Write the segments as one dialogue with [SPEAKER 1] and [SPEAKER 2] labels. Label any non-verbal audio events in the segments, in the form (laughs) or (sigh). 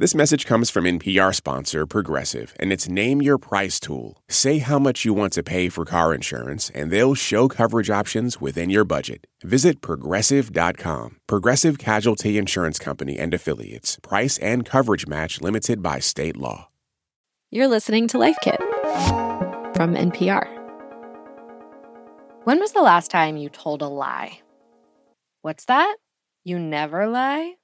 [SPEAKER 1] This message comes from NPR sponsor Progressive, and it's Name Your Price tool. Say how much you want to pay for car insurance, and they'll show coverage options within your budget. Visit progressive.com. Progressive Casualty Insurance Company and Affiliates. Price and coverage match limited by state law.
[SPEAKER 2] You're listening to Life Kit from NPR. When was the last time you told a lie? What's that? You never lie?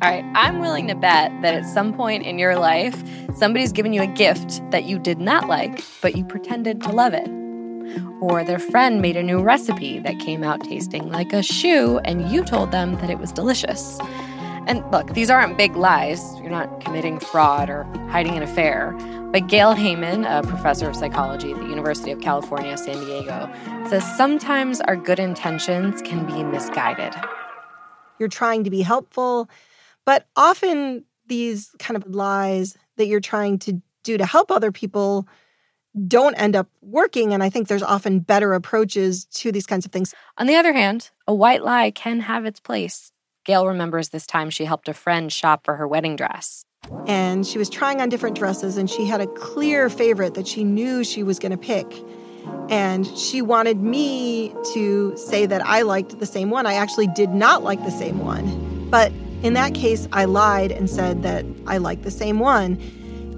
[SPEAKER 2] All right, I'm willing to bet that at some point in your life, somebody's given you a gift that you did not like, but you pretended to love it. Or their friend made a new recipe that came out tasting like a shoe, and you told them that it was delicious. And look, these aren't big lies. You're not committing fraud or hiding an affair. But Gail Heyman, a professor of psychology at the University of California, San Diego, says sometimes our good intentions can be misguided.
[SPEAKER 3] You're trying to be helpful but often these kind of lies that you're trying to do to help other people don't end up working. And I think there's often better approaches to these kinds of things.
[SPEAKER 2] On the other hand, a white lie can have its place. Gail remembers this time she helped a friend shop for her wedding dress.
[SPEAKER 3] And she was trying on different dresses, and she had a clear favorite that she knew she was going to pick. And she wanted me to say that I liked the same one. I actually did not like the same one. But in that case, I lied and said that I liked the same one.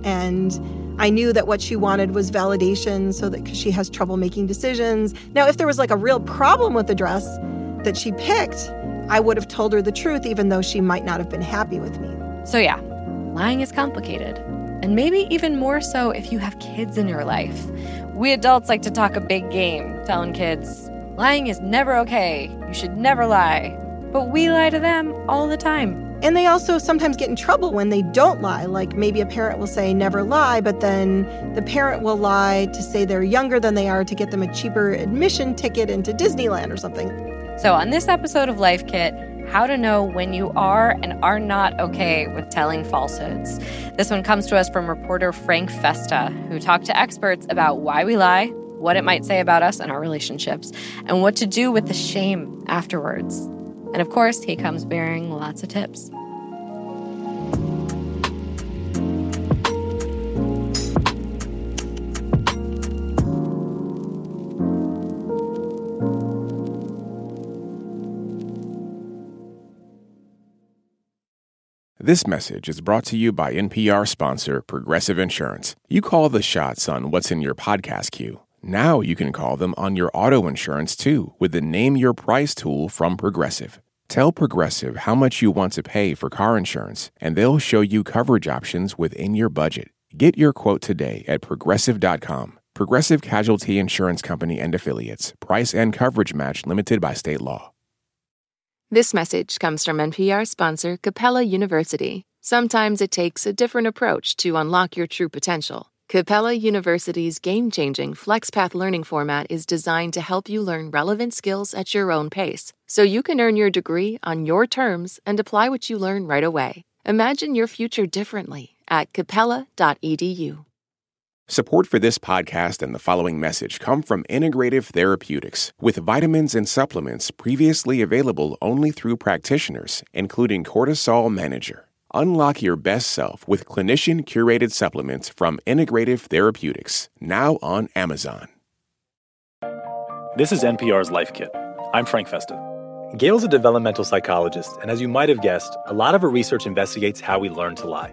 [SPEAKER 3] And I knew that what she wanted was validation so that because she has trouble making decisions. Now, if there was like a real problem with the dress that she picked, I would have told her the truth, even though she might not have been happy with me.
[SPEAKER 2] So, yeah, lying is complicated. And maybe even more so if you have kids in your life. We adults like to talk a big game, telling kids, lying is never okay. You should never lie. But we lie to them all the time.
[SPEAKER 3] And they also sometimes get in trouble when they don't lie. Like maybe a parent will say, never lie, but then the parent will lie to say they're younger than they are to get them a cheaper admission ticket into Disneyland or something.
[SPEAKER 2] So, on this episode of Life Kit, how to know when you are and are not okay with telling falsehoods. This one comes to us from reporter Frank Festa, who talked to experts about why we lie, what it might say about us and our relationships, and what to do with the shame afterwards. And of course, he comes bearing lots of tips.
[SPEAKER 1] This message is brought to you by NPR sponsor Progressive Insurance. You call the shots on what's in your podcast queue. Now you can call them on your auto insurance too with the Name Your Price tool from Progressive. Tell Progressive how much you want to pay for car insurance, and they'll show you coverage options within your budget. Get your quote today at progressive.com. Progressive Casualty Insurance Company and Affiliates. Price and coverage match limited by state law.
[SPEAKER 4] This message comes from NPR sponsor Capella University. Sometimes it takes a different approach to unlock your true potential. Capella University's game changing FlexPath learning format is designed to help you learn relevant skills at your own pace, so you can earn your degree on your terms and apply what you learn right away. Imagine your future differently at capella.edu.
[SPEAKER 1] Support for this podcast and the following message come from Integrative Therapeutics, with vitamins and supplements previously available only through practitioners, including Cortisol Manager. Unlock your best self with clinician curated supplements from Integrative Therapeutics, now on Amazon.
[SPEAKER 5] This is NPR's Life Kit. I'm Frank Festa. Gail's a developmental psychologist, and as you might have guessed, a lot of her research investigates how we learn to lie.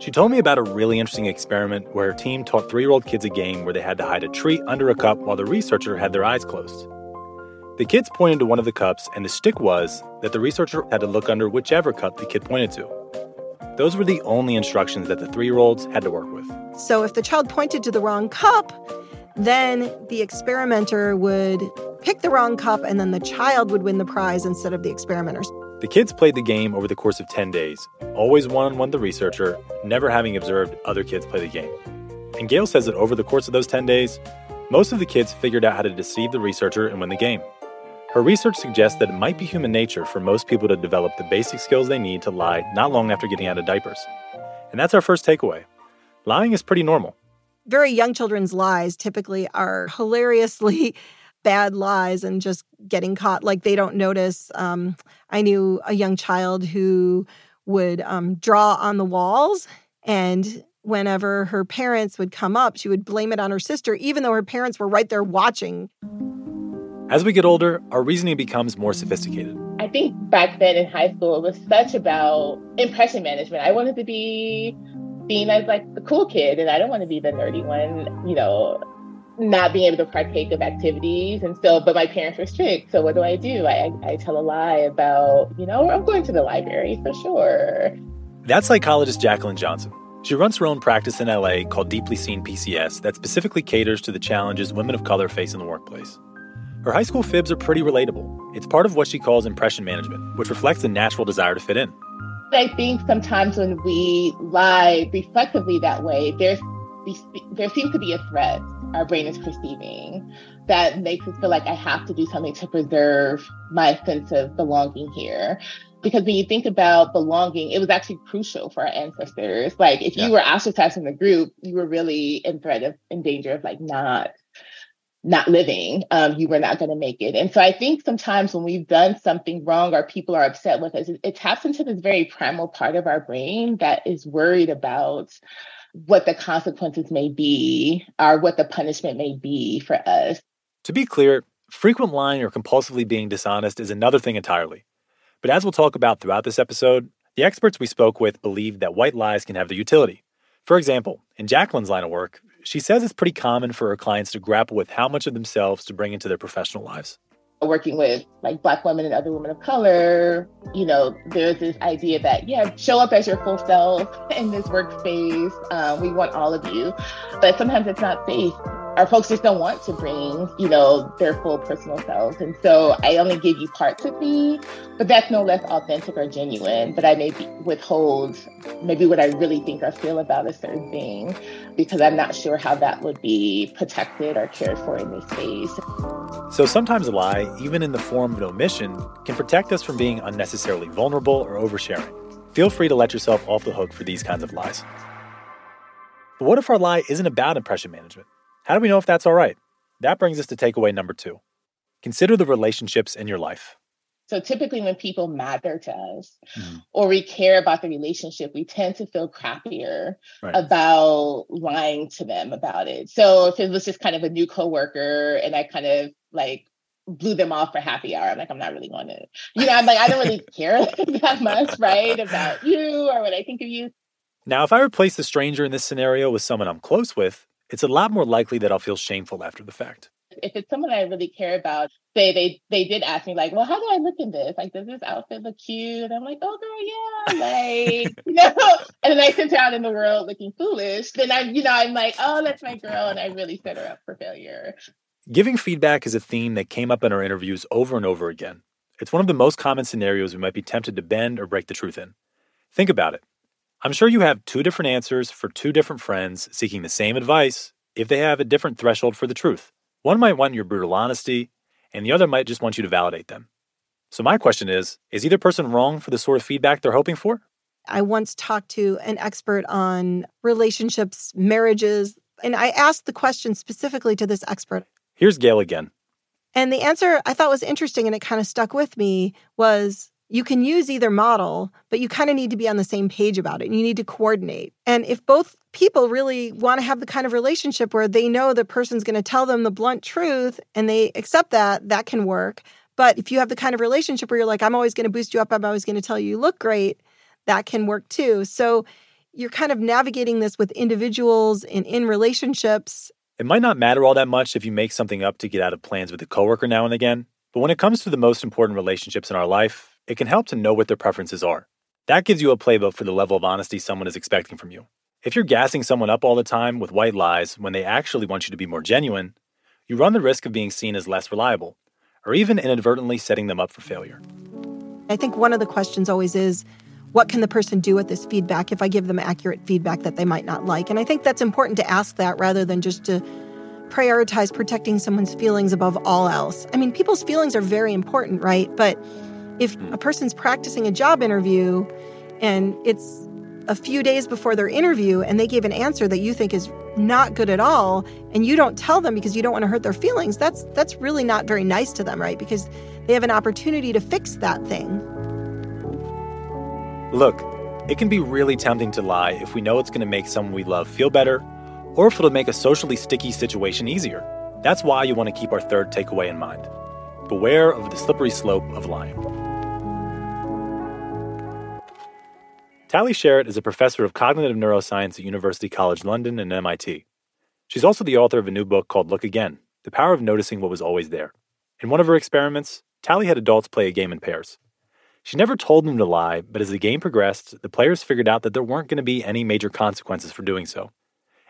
[SPEAKER 5] She told me about a really interesting experiment where her team taught three year old kids a game where they had to hide a treat under a cup while the researcher had their eyes closed. The kids pointed to one of the cups, and the stick was that the researcher had to look under whichever cup the kid pointed to. Those were the only instructions that the three year olds had to work with.
[SPEAKER 3] So if the child pointed to the wrong cup, then the experimenter would pick the wrong cup, and then the child would win the prize instead of the experimenters.
[SPEAKER 5] The kids played the game over the course of 10 days, always one on one the researcher, never having observed other kids play the game. And Gail says that over the course of those 10 days, most of the kids figured out how to deceive the researcher and win the game. Her research suggests that it might be human nature for most people to develop the basic skills they need to lie not long after getting out of diapers. And that's our first takeaway. Lying is pretty normal.
[SPEAKER 3] Very young children's lies typically are hilariously (laughs) bad lies and just getting caught like they don't notice. Um, I knew a young child who would um, draw on the walls. And whenever her parents would come up, she would blame it on her sister, even though her parents were right there watching.
[SPEAKER 5] As we get older, our reasoning becomes more sophisticated.
[SPEAKER 6] I think back then in high school, it was such about impression management. I wanted to be seen as like the cool kid, and I don't want to be the nerdy one, you know, not being able to partake of activities. And so, but my parents were strict. So what do I do? I, I tell a lie about, you know, I'm going to the library for sure.
[SPEAKER 5] That's psychologist Jacqueline Johnson. She runs her own practice in LA called Deeply Seen PCS that specifically caters to the challenges women of color face in the workplace. Her high school fibs are pretty relatable. It's part of what she calls impression management, which reflects a natural desire to fit in.
[SPEAKER 6] I think sometimes when we lie reflectively that way, there's there seems to be a threat our brain is perceiving that makes us feel like I have to do something to preserve my sense of belonging here. Because when you think about belonging, it was actually crucial for our ancestors. Like if yeah. you were ostracized from the group, you were really in threat of in danger of like not not living, um, you were not going to make it. And so I think sometimes when we've done something wrong or people are upset with us, it, it taps into this very primal part of our brain that is worried about what the consequences may be or what the punishment may be for us.
[SPEAKER 5] To be clear, frequent lying or compulsively being dishonest is another thing entirely. But as we'll talk about throughout this episode, the experts we spoke with believe that white lies can have their utility. For example, in Jacqueline's line of work, she says it's pretty common for her clients to grapple with how much of themselves to bring into their professional lives.
[SPEAKER 6] Working with like Black women and other women of color, you know, there's this idea that, yeah, show up as your full self in this workspace. Um, we want all of you. But sometimes it's not safe our folks just don't want to bring, you know, their full personal selves. And so I only give you parts of me, but that's no less authentic or genuine. But I may withhold maybe what I really think or feel about a certain thing because I'm not sure how that would be protected or cared for in this space.
[SPEAKER 5] So sometimes a lie, even in the form of an omission, can protect us from being unnecessarily vulnerable or oversharing. Feel free to let yourself off the hook for these kinds of lies. But what if our lie isn't about impression management? How do we know if that's all right? That brings us to takeaway number two consider the relationships in your life.
[SPEAKER 6] So typically, when people matter to us mm-hmm. or we care about the relationship, we tend to feel crappier right. about lying to them about it. So if it was just kind of a new coworker and I kind of like blew them off for happy hour, I'm like, I'm not really going to, you know, I'm like, I don't really (laughs) care (laughs) that much, right, about you or what I think of you.
[SPEAKER 5] Now, if I replace the stranger in this scenario with someone I'm close with, it's a lot more likely that I'll feel shameful after the fact.
[SPEAKER 6] If it's someone I really care about, say they they did ask me like, well, how do I look in this? Like, does this outfit look cute? And I'm like, oh girl, yeah, like (laughs) you know. And then I sit out in the world looking foolish. Then I'm you know, I'm like, oh, that's my girl, and I really set her up for failure.
[SPEAKER 5] Giving feedback is a theme that came up in our interviews over and over again. It's one of the most common scenarios we might be tempted to bend or break the truth in. Think about it. I'm sure you have two different answers for two different friends seeking the same advice if they have a different threshold for the truth. One might want your brutal honesty, and the other might just want you to validate them. So, my question is Is either person wrong for the sort of feedback they're hoping for?
[SPEAKER 3] I once talked to an expert on relationships, marriages, and I asked the question specifically to this expert.
[SPEAKER 5] Here's Gail again.
[SPEAKER 3] And the answer I thought was interesting and it kind of stuck with me was you can use either model, but you kind of need to be on the same page about it and you need to coordinate. And if both people really want to have the kind of relationship where they know the person's going to tell them the blunt truth and they accept that, that can work. But if you have the kind of relationship where you're like, I'm always going to boost you up, I'm always going to tell you you look great, that can work too. So you're kind of navigating this with individuals and in relationships.
[SPEAKER 5] It might not matter all that much if you make something up to get out of plans with a coworker now and again. But when it comes to the most important relationships in our life, it can help to know what their preferences are. That gives you a playbook for the level of honesty someone is expecting from you. If you're gassing someone up all the time with white lies when they actually want you to be more genuine, you run the risk of being seen as less reliable, or even inadvertently setting them up for failure.
[SPEAKER 3] I think one of the questions always is what can the person do with this feedback if I give them accurate feedback that they might not like? And I think that's important to ask that rather than just to prioritize protecting someone's feelings above all else. I mean, people's feelings are very important, right? But if mm-hmm. a person's practicing a job interview and it's a few days before their interview and they gave an answer that you think is not good at all and you don't tell them because you don't want to hurt their feelings that's that's really not very nice to them right because they have an opportunity to fix that thing
[SPEAKER 5] look It can be really tempting to lie if we know it's going to make someone we love feel better or if it'll make a socially sticky situation easier. That's why you want to keep our third takeaway in mind. Beware of the slippery slope of lying. Tali Sharot is a professor of cognitive neuroscience at University College London and MIT. She's also the author of a new book called Look Again The Power of Noticing What Was Always There. In one of her experiments, Tali had adults play a game in pairs. She never told them to lie, but as the game progressed, the players figured out that there weren't going to be any major consequences for doing so.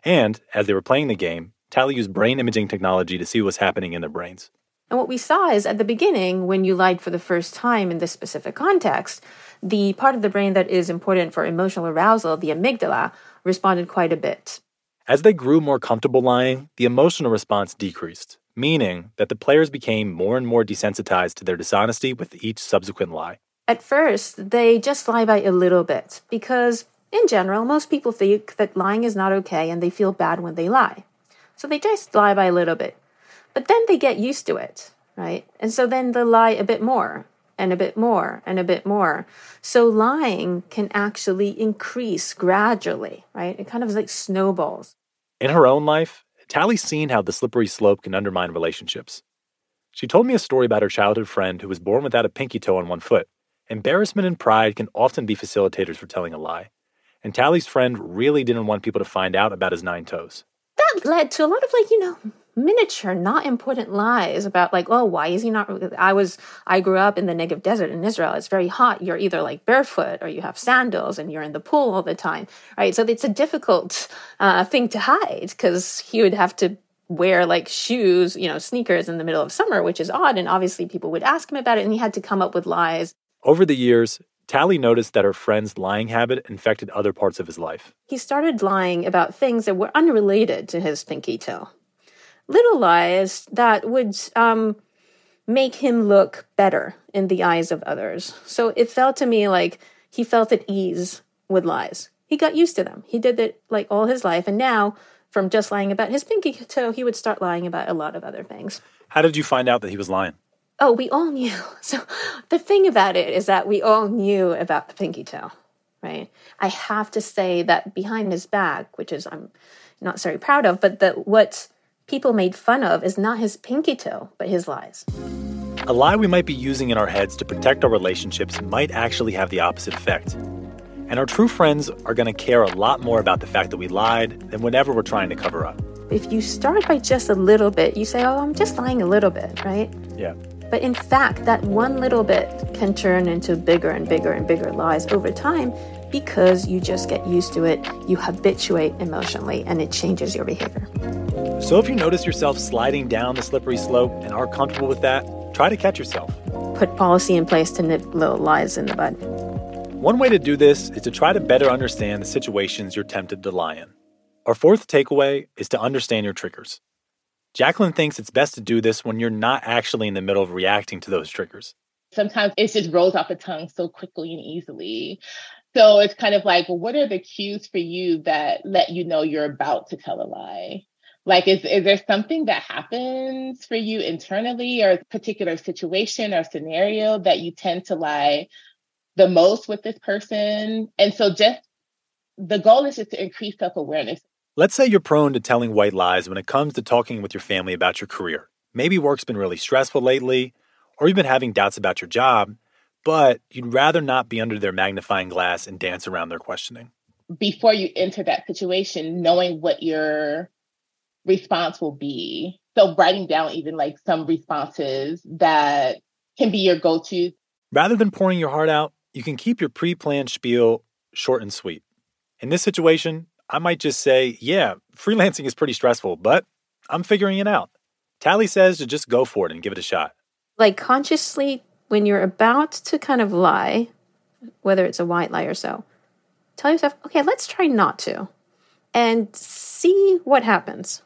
[SPEAKER 5] And as they were playing the game, Tali used brain imaging technology to see what was happening in their brains.
[SPEAKER 7] And what we saw is at the beginning, when you lied for the first time in this specific context, the part of the brain that is important for emotional arousal, the amygdala, responded quite a bit.
[SPEAKER 5] As they grew more comfortable lying, the emotional response decreased, meaning that the players became more and more desensitized to their dishonesty with each subsequent lie.
[SPEAKER 7] At first, they just lie by a little bit because, in general, most people think that lying is not okay and they feel bad when they lie. So they just lie by a little bit. But then they get used to it, right? And so then they lie a bit more and a bit more and a bit more. So lying can actually increase gradually, right? It kind of like snowballs.
[SPEAKER 5] In her own life, Tali's seen how the slippery slope can undermine relationships. She told me a story about her childhood friend who was born without a pinky toe on one foot. Embarrassment and pride can often be facilitators for telling a lie. And Tali's friend really didn't want people to find out about his nine toes.
[SPEAKER 7] That led to a lot of like, you know, miniature, not important lies about like, oh, why is he not? I was, I grew up in the Negev desert in Israel. It's very hot. You're either like barefoot or you have sandals and you're in the pool all the time, right? So it's a difficult uh, thing to hide because he would have to wear like shoes, you know, sneakers in the middle of summer, which is odd. And obviously people would ask him about it and he had to come up with lies.
[SPEAKER 5] Over the years, Tali noticed that her friend's lying habit infected other parts of his life.
[SPEAKER 7] He started lying about things that were unrelated to his pinky toe. Little lies that would um, make him look better in the eyes of others. So it felt to me like he felt at ease with lies. He got used to them. He did it like all his life. And now, from just lying about his pinky toe, he would start lying about a lot of other things.
[SPEAKER 5] How did you find out that he was lying?
[SPEAKER 7] Oh, we all knew. (laughs) So the thing about it is that we all knew about the pinky toe, right? I have to say that behind his back, which is I'm not very proud of, but that what people made fun of is not his pinky toe, but his lies.
[SPEAKER 5] A lie we might be using in our heads to protect our relationships might actually have the opposite effect. And our true friends are going to care a lot more about the fact that we lied than whatever we're trying to cover up.
[SPEAKER 7] If you start by just a little bit, you say, Oh, I'm just lying a little bit, right?
[SPEAKER 5] Yeah.
[SPEAKER 7] But in fact, that one little bit can turn into bigger and bigger and bigger lies over time because you just get used to it, you habituate emotionally, and it changes your behavior.
[SPEAKER 5] So if you notice yourself sliding down the slippery slope and are comfortable with that, try to catch yourself.
[SPEAKER 7] Put policy in place to nip little lies in the bud.
[SPEAKER 5] One way to do this is to try to better understand the situations you're tempted to lie in. Our fourth takeaway is to understand your triggers. Jacqueline thinks it's best to do this when you're not actually in the middle of reacting to those triggers.
[SPEAKER 6] Sometimes it just rolls off the tongue so quickly and easily. So it's kind of like, well, what are the cues for you that let you know you're about to tell a lie? Like, is, is there something that happens for you internally or a particular situation or scenario that you tend to lie the most with this person? And so just the goal is just to increase self awareness.
[SPEAKER 5] Let's say you're prone to telling white lies when it comes to talking with your family about your career. Maybe work's been really stressful lately, or you've been having doubts about your job, but you'd rather not be under their magnifying glass and dance around their questioning.
[SPEAKER 6] Before you enter that situation, knowing what your response will be. So, writing down even like some responses that can be your go to.
[SPEAKER 5] Rather than pouring your heart out, you can keep your pre planned spiel short and sweet. In this situation, I might just say, yeah, freelancing is pretty stressful, but I'm figuring it out. Tali says to just go for it and give it a shot.
[SPEAKER 7] Like consciously, when you're about to kind of lie, whether it's a white lie or so, tell yourself, okay, let's try not to and see what happens.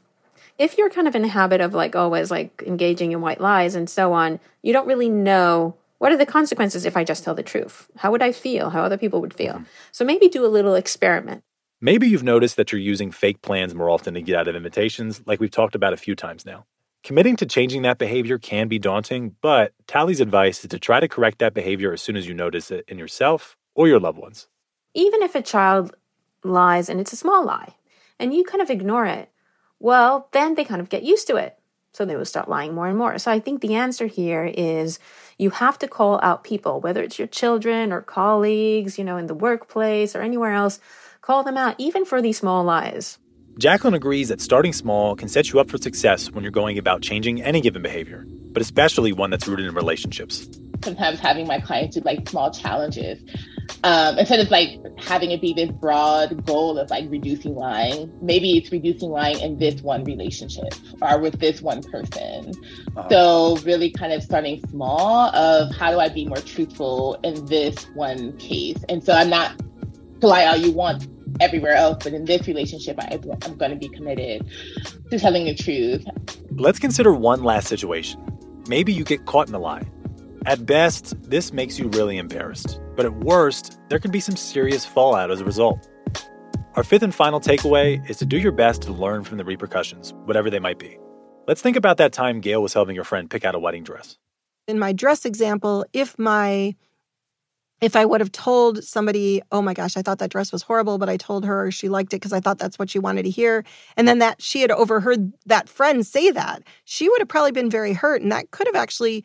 [SPEAKER 7] If you're kind of in a habit of like always like engaging in white lies and so on, you don't really know what are the consequences if I just tell the truth? How would I feel? How other people would feel? Mm-hmm. So maybe do a little experiment.
[SPEAKER 5] Maybe you've noticed that you're using fake plans more often to get out of invitations, like we've talked about a few times now. Committing to changing that behavior can be daunting, but Tali's advice is to try to correct that behavior as soon as you notice it in yourself or your loved ones.
[SPEAKER 7] Even if a child lies and it's a small lie and you kind of ignore it, well, then they kind of get used to it. So they will start lying more and more. So I think the answer here is you have to call out people, whether it's your children or colleagues, you know, in the workplace or anywhere else, call them out, even for these small lies.
[SPEAKER 5] Jacqueline agrees that starting small can set you up for success when you're going about changing any given behavior, but especially one that's rooted in relationships.
[SPEAKER 6] Sometimes having my clients do like small challenges um, instead of like having it be this broad goal of like reducing lying, maybe it's reducing lying in this one relationship or with this one person. Uh-huh. So really kind of starting small of how do I be more truthful in this one case? And so I'm not to lie all you want everywhere else, but in this relationship, I, I'm going to be committed to telling the truth.
[SPEAKER 5] Let's consider one last situation. Maybe you get caught in a lie at best, this makes you really embarrassed, but at worst, there can be some serious fallout as a result. Our fifth and final takeaway is to do your best to learn from the repercussions, whatever they might be. Let's think about that time Gail was helping your friend pick out a wedding dress.
[SPEAKER 3] In my dress example, if my if I would have told somebody, oh my gosh, I thought that dress was horrible, but I told her she liked it because I thought that's what she wanted to hear. And then that she had overheard that friend say that, she would have probably been very hurt. And that could have actually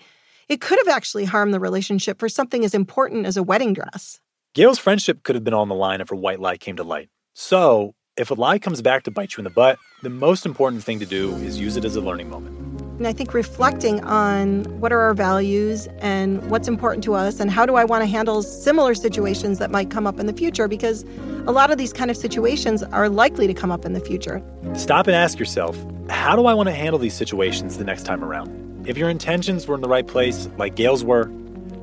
[SPEAKER 3] it could have actually harmed the relationship for something as important as a wedding dress.
[SPEAKER 5] Gail's friendship could have been on the line if her white lie came to light. So, if a lie comes back to bite you in the butt, the most important thing to do is use it as a learning moment.
[SPEAKER 3] And I think reflecting on what are our values and what's important to us and how do I want to handle similar situations that might come up in the future because a lot of these kind of situations are likely to come up in the future.
[SPEAKER 5] Stop and ask yourself, how do I want to handle these situations the next time around? If your intentions were in the right place, like Gail's were,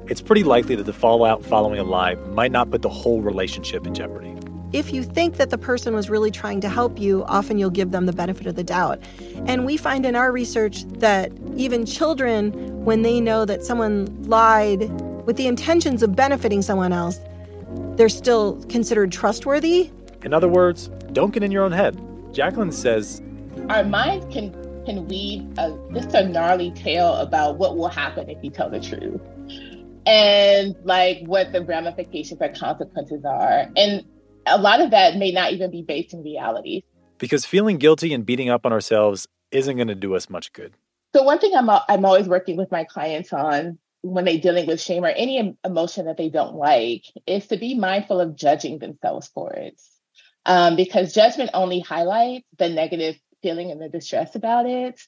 [SPEAKER 5] it's pretty likely that the fallout following a lie might not put the whole relationship in jeopardy.
[SPEAKER 3] If you think that the person was really trying to help you, often you'll give them the benefit of the doubt. And we find in our research that even children, when they know that someone lied with the intentions of benefiting someone else, they're still considered trustworthy.
[SPEAKER 5] In other words, don't get in your own head. Jacqueline says,
[SPEAKER 6] Our minds can can weave a, just a gnarly tale about what will happen if you tell the truth and like what the ramifications or consequences are. And a lot of that may not even be based in reality.
[SPEAKER 5] Because feeling guilty and beating up on ourselves isn't going to do us much good.
[SPEAKER 6] So one thing I'm I'm always working with my clients on when they're dealing with shame or any emotion that they don't like is to be mindful of judging themselves for it. Um, because judgment only highlights the negative feeling and the distress about it.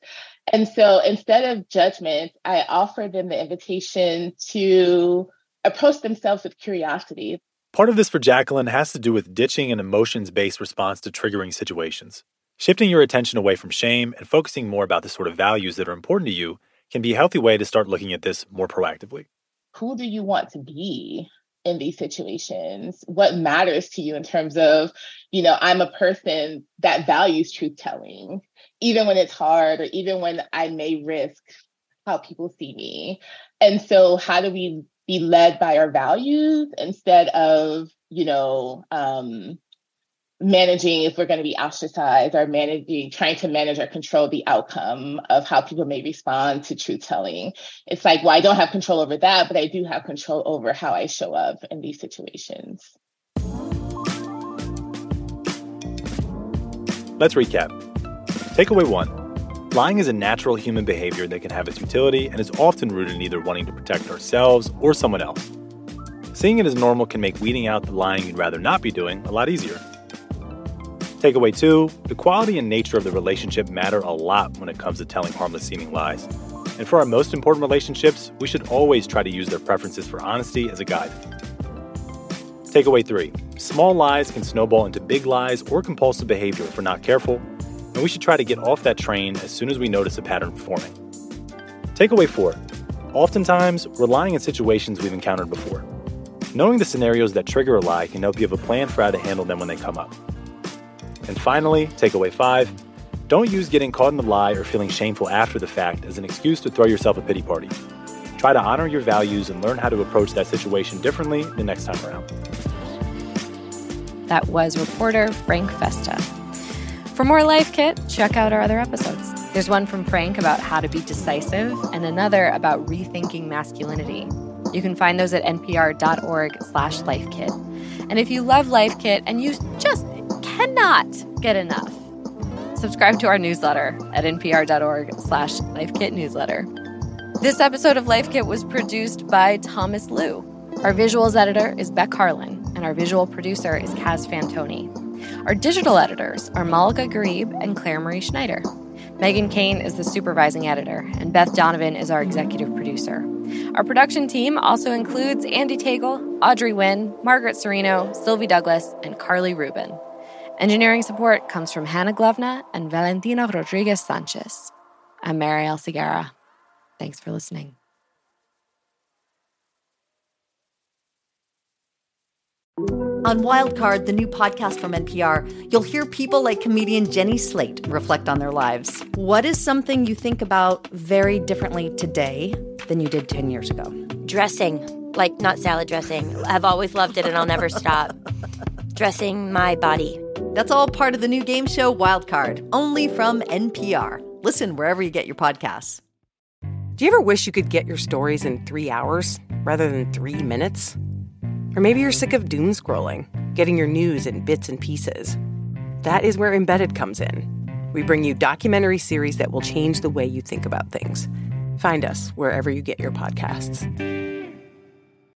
[SPEAKER 6] And so instead of judgment, I offer them the invitation to approach themselves with curiosity.
[SPEAKER 5] Part of this for Jacqueline has to do with ditching an emotions based response to triggering situations. Shifting your attention away from shame and focusing more about the sort of values that are important to you can be a healthy way to start looking at this more proactively.
[SPEAKER 6] Who do you want to be? In these situations what matters to you in terms of you know i'm a person that values truth telling even when it's hard or even when i may risk how people see me. And so how do we be led by our values instead of you know um managing if we're going to be ostracized or managing trying to manage or control the outcome of how people may respond to truth telling. It's like well i don't have control over that but i do have control over how i show up in these situations.
[SPEAKER 5] Let's recap. Takeaway one lying is a natural human behavior that can have its utility and is often rooted in either wanting to protect ourselves or someone else. Seeing it as normal can make weeding out the lying you'd rather not be doing a lot easier Takeaway two the quality and nature of the relationship matter a lot when it comes to telling harmless seeming lies. And for our most important relationships, we should always try to use their preferences for honesty as a guide. Takeaway three small lies can snowball into big lies or compulsive behavior if we're not careful, and we should try to get off that train as soon as we notice a pattern forming. Takeaway four oftentimes, we're lying in situations we've encountered before. Knowing the scenarios that trigger a lie can help you have a plan for how to handle them when they come up. And finally, takeaway five don't use getting caught in the lie or feeling shameful after the fact as an excuse to throw yourself a pity party. Try to honor your values and learn how to approach that situation differently the next time around.
[SPEAKER 2] That was reporter Frank Festa. For more Life Kit, check out our other episodes. There's one from Frank about how to be decisive and another about rethinking masculinity. You can find those at npr.org slash lifekit. And if you love Life Kit and you just cannot get enough, subscribe to our newsletter at npr.org slash lifekitnewsletter. This episode of Life Kit was produced by Thomas Lu. Our visuals editor is Beck Harlan, and our visual producer is Kaz Fantone. Our digital editors are Malaka Gharib and Claire Marie Schneider. Meghan Keane is the supervising editor, and Beth Donovan is our executive producer. Our production team also includes Andy Tagle, Audrey Nguyen, Margaret Cirino, Sylvie Douglis, and Carly Rubin. Engineering support comes from Hannah Gluvna and Valentina Rodriguez Sanchez. I'm Marielle Segarra. Thanks for listening.
[SPEAKER 8] On Wildcard, the new podcast from NPR, you'll hear people like comedian Jenny Slate reflect on their lives. What is something you think about very differently today than you did 10 years ago?
[SPEAKER 9] Dressing, like not salad dressing. I've always loved it and I'll never stop. Dressing my body.
[SPEAKER 8] That's all part of the new game show Wildcard, only from NPR. Listen wherever you get your podcasts.
[SPEAKER 10] Do you ever wish you could get your stories in three hours rather than three minutes? Or maybe you're sick of doom scrolling, getting your news in bits and pieces. That is where Embedded comes in. We bring you documentary series that will change the way you think about things. Find us wherever you get your podcasts.